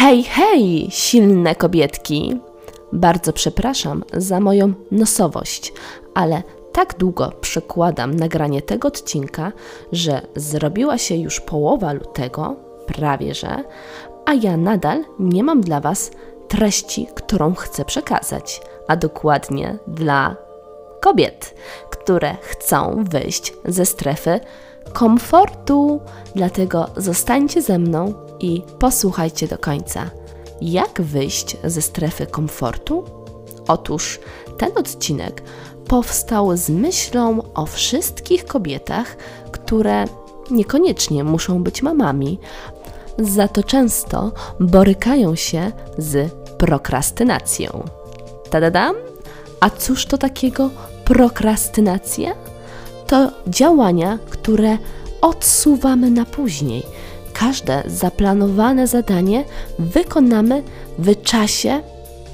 Hej, hej, silne kobietki! Bardzo przepraszam za moją nosowość, ale tak długo przekładam nagranie tego odcinka, że zrobiła się już połowa lutego, prawie że, a ja nadal nie mam dla Was treści, którą chcę przekazać, a dokładnie dla kobiet, które chcą wyjść ze strefy komfortu. Dlatego zostańcie ze mną i posłuchajcie do końca. Jak wyjść ze strefy komfortu? Otóż ten odcinek powstał z myślą o wszystkich kobietach, które niekoniecznie muszą być mamami, za to często borykają się z prokrastynacją. Tadadam! A cóż to takiego prokrastynacja? To działania, które odsuwamy na później. Każde zaplanowane zadanie wykonamy w czasie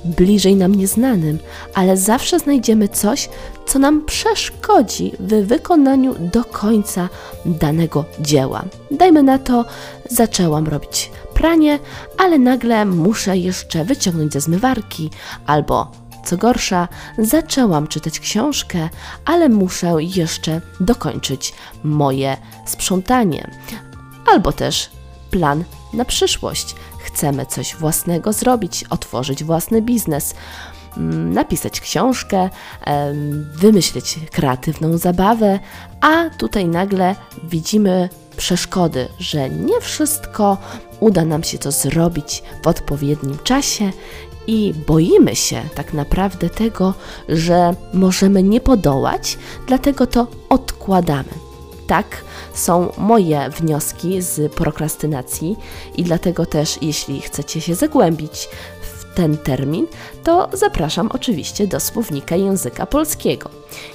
bliżej nam nieznanym, ale zawsze znajdziemy coś, co nam przeszkodzi w wykonaniu do końca danego dzieła. Dajmy na to, zaczęłam robić pranie, ale nagle muszę jeszcze wyciągnąć ze zmywarki albo co gorsza, zaczęłam czytać książkę, ale muszę jeszcze dokończyć moje sprzątanie. Albo też plan na przyszłość. Chcemy coś własnego zrobić, otworzyć własny biznes, mm, napisać książkę, wymyślić kreatywną zabawę, a tutaj nagle widzimy przeszkody, że nie wszystko uda nam się to zrobić w odpowiednim czasie i boimy się tak naprawdę tego, że możemy nie podołać, dlatego to odkładamy. Tak są moje wnioski z prokrastynacji i dlatego też, jeśli chcecie się zagłębić w ten termin, to zapraszam oczywiście do słownika języka polskiego.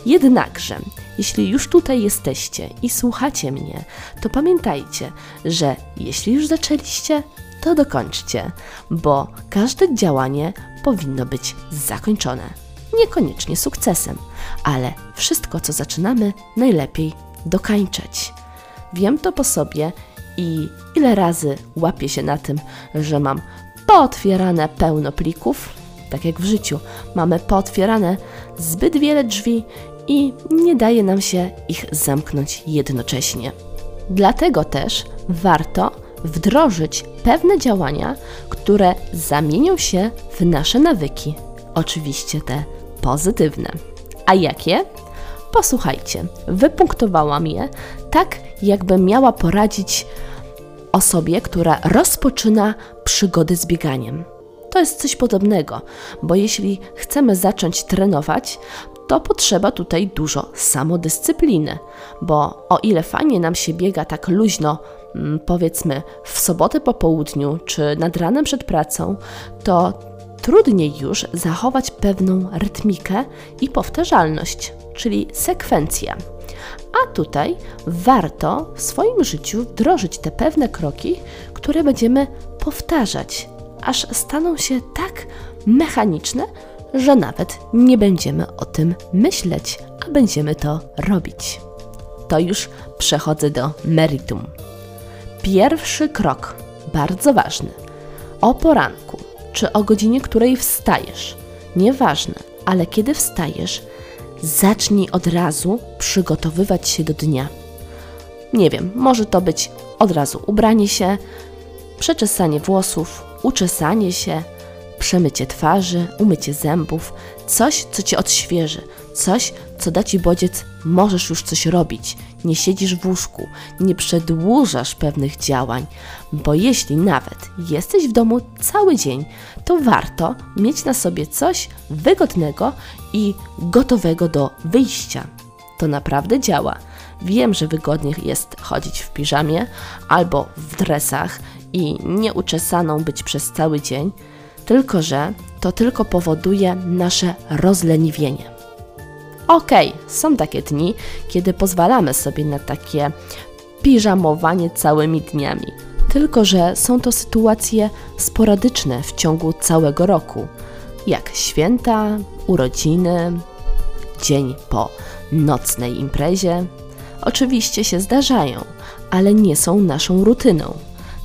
Jednakże, jeśli już tutaj jesteście i słuchacie mnie, to pamiętajcie, że jeśli już zaczęliście, to dokończcie, bo każde działanie powinno być zakończone. Niekoniecznie sukcesem, ale wszystko, co zaczynamy, najlepiej dokańczać. Wiem to po sobie i ile razy łapię się na tym, że mam pootwierane pełno plików, tak jak w życiu, mamy pootwierane zbyt wiele drzwi i nie daje nam się ich zamknąć jednocześnie. Dlatego też warto wdrożyć pewne działania, które zamienią się w nasze nawyki. Oczywiście te pozytywne. A jakie? Posłuchajcie, wypunktowałam je tak, jakbym miała poradzić osobie, która rozpoczyna przygody z bieganiem. To jest coś podobnego, bo jeśli chcemy zacząć trenować, to potrzeba tutaj dużo samodyscypliny, bo o ile fajnie nam się biega tak luźno, mm, powiedzmy w sobotę po południu czy nad ranem przed pracą, to trudniej już zachować pewną rytmikę i powtarzalność, czyli sekwencję. A tutaj warto w swoim życiu wdrożyć te pewne kroki, które będziemy powtarzać, aż staną się tak mechaniczne, że nawet nie będziemy o tym myśleć, a będziemy to robić. To już przechodzę do meritum. Pierwszy krok, bardzo ważny. O poranku, czy o godzinie, której wstajesz, nieważne, ale kiedy wstajesz, zacznij od razu przygotowywać się do dnia. Nie wiem, może to być od razu ubranie się, przeczesanie włosów, uczesanie się, przemycie twarzy, umycie zębów, coś, co cię odświeży, coś, co da ci bodziec, możesz już coś robić. Nie siedzisz w łóżku, nie przedłużasz pewnych działań, bo jeśli nawet jesteś w domu cały dzień, to warto mieć na sobie coś wygodnego i gotowego do wyjścia. To naprawdę działa. Wiem, że wygodniej jest chodzić w piżamie albo w dresach i nieuczesaną być przez cały dzień, tylko że to tylko powoduje nasze rozleniwienie. Okej, okay, są takie dni, kiedy pozwalamy sobie na takie piżamowanie całymi dniami. Tylko, że są to sytuacje sporadyczne w ciągu całego roku, jak święta, urodziny, dzień po nocnej imprezie. Oczywiście się zdarzają, ale nie są naszą rutyną.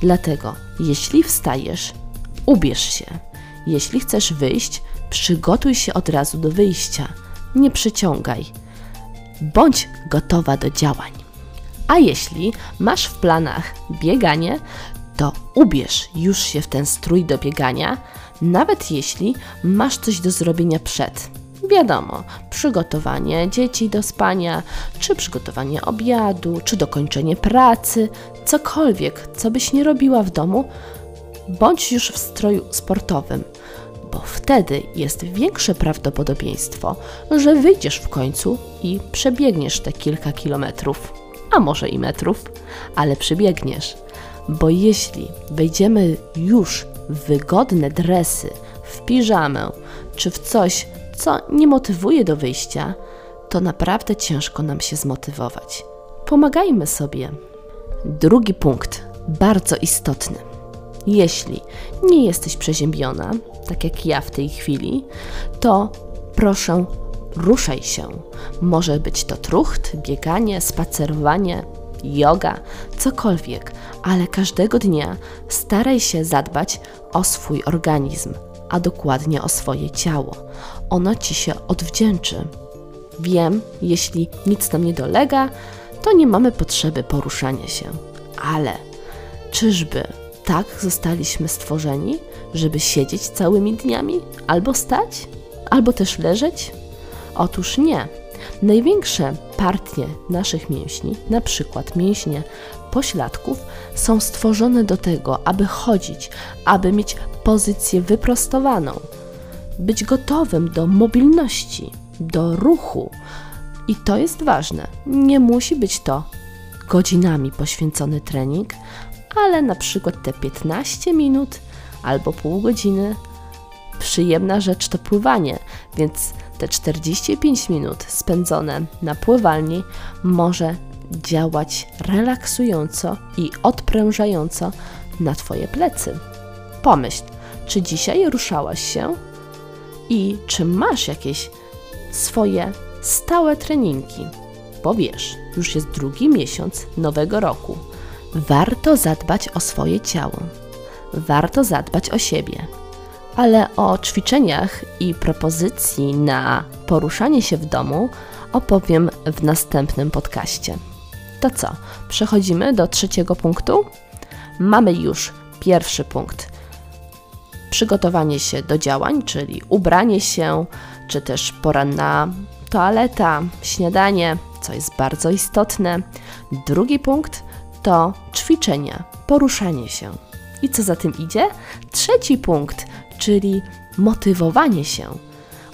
Dlatego, jeśli wstajesz ubierz się. Jeśli chcesz wyjść, przygotuj się od razu do wyjścia. Nie przyciągaj. Bądź gotowa do działań. A jeśli masz w planach bieganie, to ubierz już się w ten strój do biegania, nawet jeśli masz coś do zrobienia przed. Wiadomo, przygotowanie dzieci do spania, czy przygotowanie obiadu, czy dokończenie pracy, cokolwiek, co byś nie robiła w domu, bądź już w stroju sportowym, bo wtedy jest większe prawdopodobieństwo, że wyjdziesz w końcu i przebiegniesz te kilka kilometrów, a może i metrów, ale przebiegniesz. Bo jeśli wejdziemy już w wygodne dresy, w piżamę czy w coś, co nie motywuje do wyjścia, to naprawdę ciężko nam się zmotywować. Pomagajmy sobie. Drugi punkt, bardzo istotny. Jeśli nie jesteś przeziębiona, tak jak ja w tej chwili, to proszę, ruszaj się. Może być to trucht, bieganie, spacerowanie, yoga, cokolwiek, ale każdego dnia staraj się zadbać o swój organizm, a dokładnie o swoje ciało. Ono ci się odwdzięczy. Wiem, jeśli nic nam nie dolega, to nie mamy potrzeby poruszania się, ale czyżby tak zostaliśmy stworzeni, żeby siedzieć całymi dniami, albo stać, albo też leżeć? Otóż nie. Największe partie naszych mięśni, na przykład mięśnie pośladków, są stworzone do tego, aby chodzić, aby mieć pozycję wyprostowaną, być gotowym do mobilności, do ruchu. I to jest ważne. Nie musi być to godzinami poświęcony trening, ale na przykład te 15 minut albo pół godziny. Przyjemna rzecz to pływanie, więc te 45 minut spędzone na pływalni może działać relaksująco i odprężająco na Twoje plecy. Pomyśl, czy dzisiaj ruszałaś się i czy masz jakieś swoje stałe treningi? Bo wiesz, już jest drugi miesiąc nowego roku. Warto zadbać o swoje ciało. Warto zadbać o siebie. Ale o ćwiczeniach i propozycji na poruszanie się w domu opowiem w następnym podcaście. To co? Przechodzimy do trzeciego punktu. Mamy już pierwszy punkt. Przygotowanie się do działań, czyli ubranie się, czy też poranna toaleta, śniadanie, co jest bardzo istotne. Drugi punkt to ćwiczenia, poruszanie się. I co za tym idzie? Trzeci punkt, czyli motywowanie się,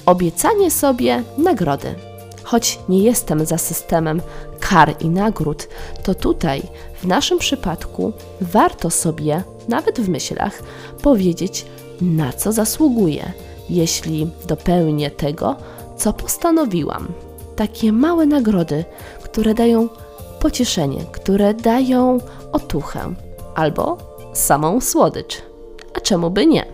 obiecanie sobie nagrody. Choć nie jestem za systemem kar i nagród, to tutaj w naszym przypadku warto sobie, nawet w myślach, powiedzieć, na co zasługuję, jeśli dopełnię tego, co postanowiłam. Takie małe nagrody, które dają pocieszenie, które dają otuchę albo samą słodycz. A czemu by nie?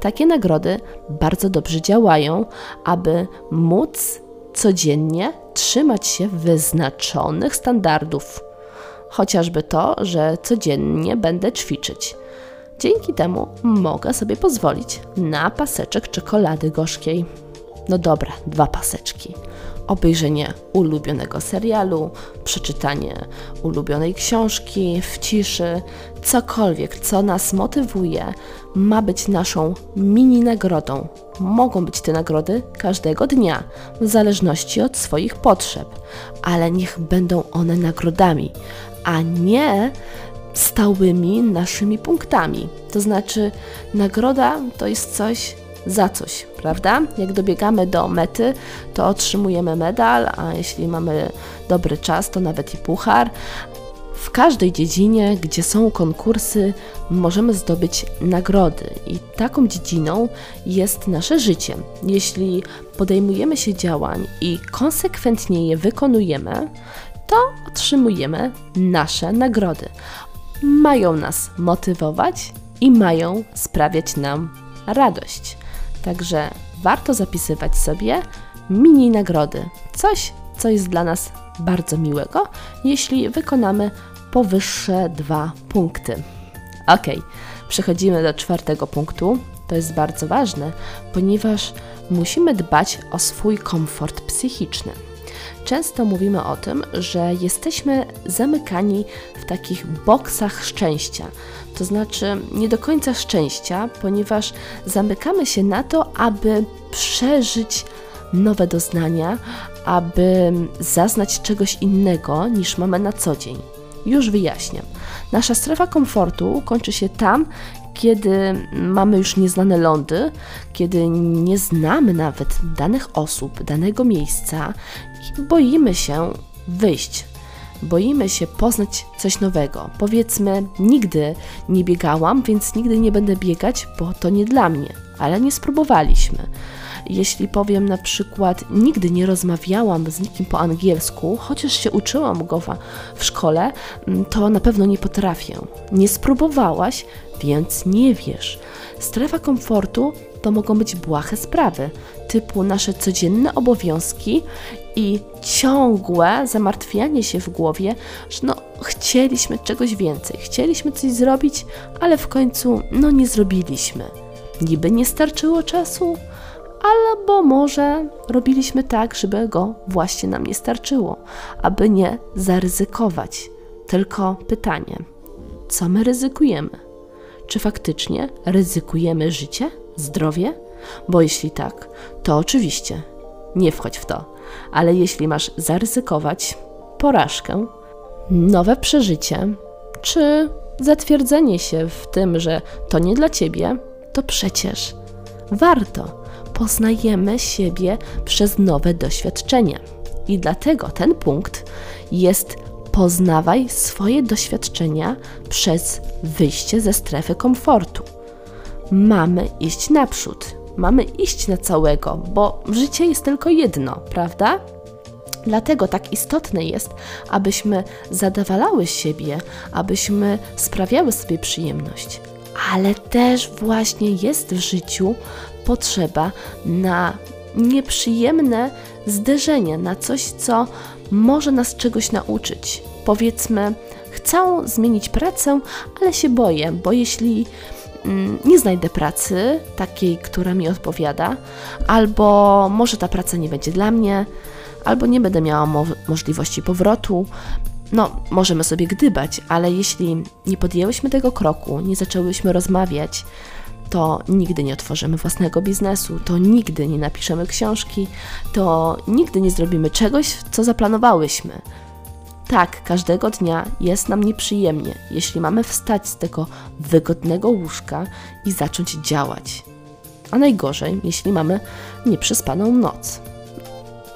Takie nagrody bardzo dobrze działają, aby móc codziennie trzymać się wyznaczonych standardów. Chociażby to, że codziennie będę ćwiczyć. Dzięki temu mogę sobie pozwolić na paseczek czekolady gorzkiej. No dobra, dwa paseczki obejrzenie ulubionego serialu, przeczytanie ulubionej książki w ciszy, cokolwiek, co nas motywuje, ma być naszą mini nagrodą. Mogą być te nagrody każdego dnia, w zależności od swoich potrzeb, ale niech będą one nagrodami, a nie stałymi naszymi punktami. To znaczy, nagroda to jest coś, za coś, prawda? Jak dobiegamy do mety, to otrzymujemy medal, a jeśli mamy dobry czas, to nawet i puchar. W każdej dziedzinie, gdzie są konkursy, możemy zdobyć nagrody, i taką dziedziną jest nasze życie. Jeśli podejmujemy się działań i konsekwentnie je wykonujemy, to otrzymujemy nasze nagrody. Mają nas motywować i mają sprawiać nam radość. Także warto zapisywać sobie mini nagrody. Coś, co jest dla nas bardzo miłego, jeśli wykonamy powyższe dwa punkty. Ok, Przechodzimy do czwartego punktu. To jest bardzo ważne, ponieważ musimy dbać o swój komfort psychiczny. Często mówimy o tym, że jesteśmy zamykani w takich boksach szczęścia, to znaczy nie do końca szczęścia, ponieważ zamykamy się na to, aby przeżyć nowe doznania, aby zaznać czegoś innego niż mamy na co dzień. Już wyjaśniam. Nasza strefa komfortu kończy się tam, kiedy mamy już nieznane lądy, kiedy nie znamy nawet danych osób, danego miejsca i boimy się wyjść. Boimy się poznać coś nowego. Powiedzmy, nigdy nie biegałam, więc nigdy nie będę biegać, bo to nie dla mnie, ale nie spróbowaliśmy. Jeśli powiem na przykład, nigdy nie rozmawiałam z nikim po angielsku, chociaż się uczyłam go w szkole, mm, to na pewno nie potrafię. Nie spróbowałaś, więc nie wiesz. Strefa komfortu to mogą być błahe sprawy, typu nasze codzienne obowiązki i ciągłe zamartwianie się w głowie, że no chcieliśmy czegoś więcej, chcieliśmy coś zrobić, ale w końcu no nie zrobiliśmy. Niby nie starczyło czasu, albo może robiliśmy tak, żeby go właśnie nam nie starczyło, aby nie zaryzykować. Tylko pytanie, co my ryzykujemy? Czy faktycznie ryzykujemy życie, zdrowie? Bo jeśli tak, to oczywiście nie wchodź w to. Ale jeśli masz zaryzykować porażkę, nowe przeżycie, czy zatwierdzenie się w tym, że to nie dla ciebie, to przecież warto poznajemy siebie przez nowe doświadczenia. I dlatego ten punkt jest poznawaj swoje doświadczenia przez wyjście ze strefy komfortu. Mamy iść naprzód, mamy iść na całego, bo życie jest tylko jedno, prawda? Dlatego tak istotne jest, abyśmy zadowalały siebie, abyśmy sprawiały sobie przyjemność. Ale też właśnie jest w życiu potrzeba na nieprzyjemne zderzenie, na coś, co może nas czegoś nauczyć. Powiedzmy, chcę zmienić pracę, ale się boję, bo jeśli mm, nie znajdę pracy takiej, która mi odpowiada, albo może ta praca nie będzie dla mnie, albo nie będę miała mo możliwości powrotu. No, możemy sobie gdybać, ale jeśli nie podjęłyśmy tego kroku, nie zaczęłyśmy rozmawiać, to nigdy nie otworzymy własnego biznesu, to nigdy nie napiszemy książki, to nigdy nie zrobimy czegoś, co zaplanowałyśmy. Tak, każdego dnia jest nam nieprzyjemnie, jeśli mamy wstać z tego wygodnego łóżka i zacząć działać. A najgorzej, jeśli mamy nieprzespaną noc.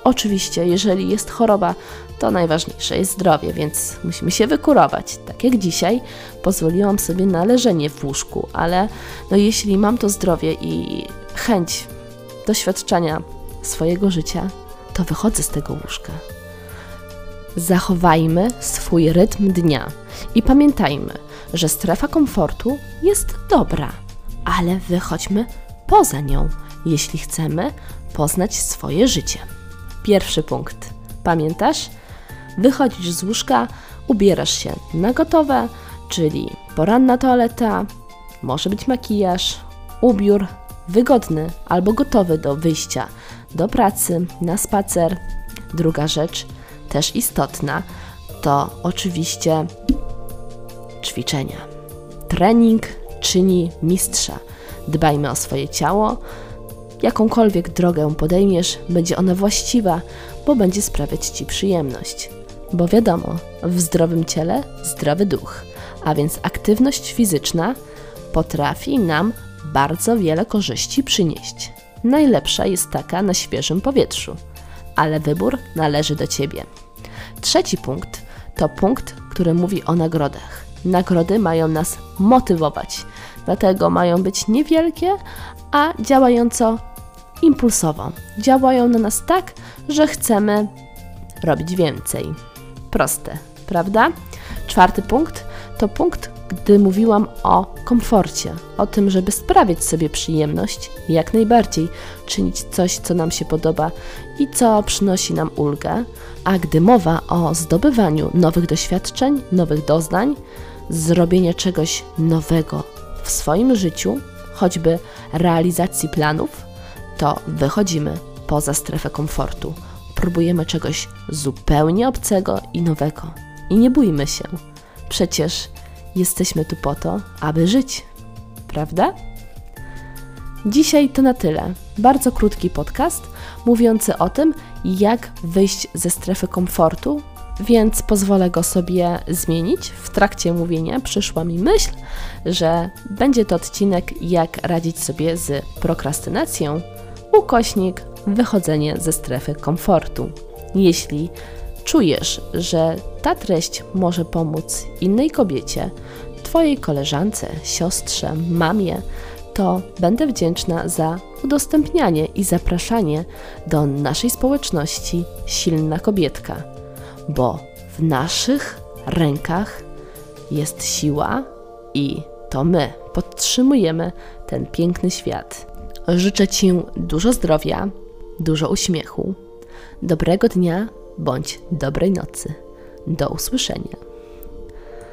Oczywiście, jeżeli jest choroba, to najważniejsze jest zdrowie, więc musimy się wykurować. Tak jak dzisiaj pozwoliłam sobie na leżenie w łóżku, ale no jeśli mam to zdrowie i chęć doświadczenia swojego życia, to wychodzę z tego łóżka. Zachowajmy swój rytm dnia i pamiętajmy, że strefa komfortu jest dobra, ale wychodźmy poza nią, jeśli chcemy poznać swoje życie. Pierwszy punkt. Pamiętasz? Wychodzisz z łóżka, ubierasz się na gotowe, czyli poranna toaleta, może być makijaż, ubiór wygodny albo gotowy do wyjścia do pracy, na spacer. Druga rzecz, też istotna, to oczywiście ćwiczenia. Trening czyni mistrza. Dbajmy o swoje ciało. Jakąkolwiek drogę podejmiesz, będzie ona właściwa, bo będzie sprawiać ci przyjemność. Bo wiadomo, w zdrowym ciele zdrowy duch, a więc aktywność fizyczna potrafi nam bardzo wiele korzyści przynieść. Najlepsza jest taka na świeżym powietrzu, ale wybór należy do ciebie. Trzeci punkt to punkt, który mówi o nagrodach. Nagrody mają nas motywować, dlatego mają być niewielkie, a działająco impulsowo. Działają na nas tak, że chcemy robić więcej. Proste, prawda? Czwarty punkt to punkt, gdy mówiłam o komforcie, o tym, żeby sprawiać sobie przyjemność, jak najbardziej czynić coś, co nam się podoba i co przynosi nam ulgę, a gdy mowa o zdobywaniu nowych doświadczeń, nowych doznań, zrobienia czegoś nowego w swoim życiu, choćby realizacji planów, to wychodzimy poza strefę komfortu. Próbujemy czegoś zupełnie obcego i nowego. I nie bójmy się. Przecież jesteśmy tu po to, aby żyć. Prawda? Dzisiaj to na tyle. Bardzo krótki podcast mówiący o tym, jak wyjść ze strefy komfortu, więc pozwolę go sobie zmienić. W trakcie mówienia przyszła mi myśl, że będzie to odcinek, jak radzić sobie z prokrastynacją, ukośnik wychodzenie ze strefy komfortu. Jeśli czujesz, że ta treść może pomóc innej kobiecie, Twojej koleżance, siostrze, mamie, to będę wdzięczna za udostępnianie i zapraszanie do naszej społeczności Silna Kobietka, bo w naszych rękach jest siła i to my podtrzymujemy ten piękny świat. Życzę Ci dużo zdrowia, dużo uśmiechu, dobrego dnia bądź dobrej nocy. Do usłyszenia.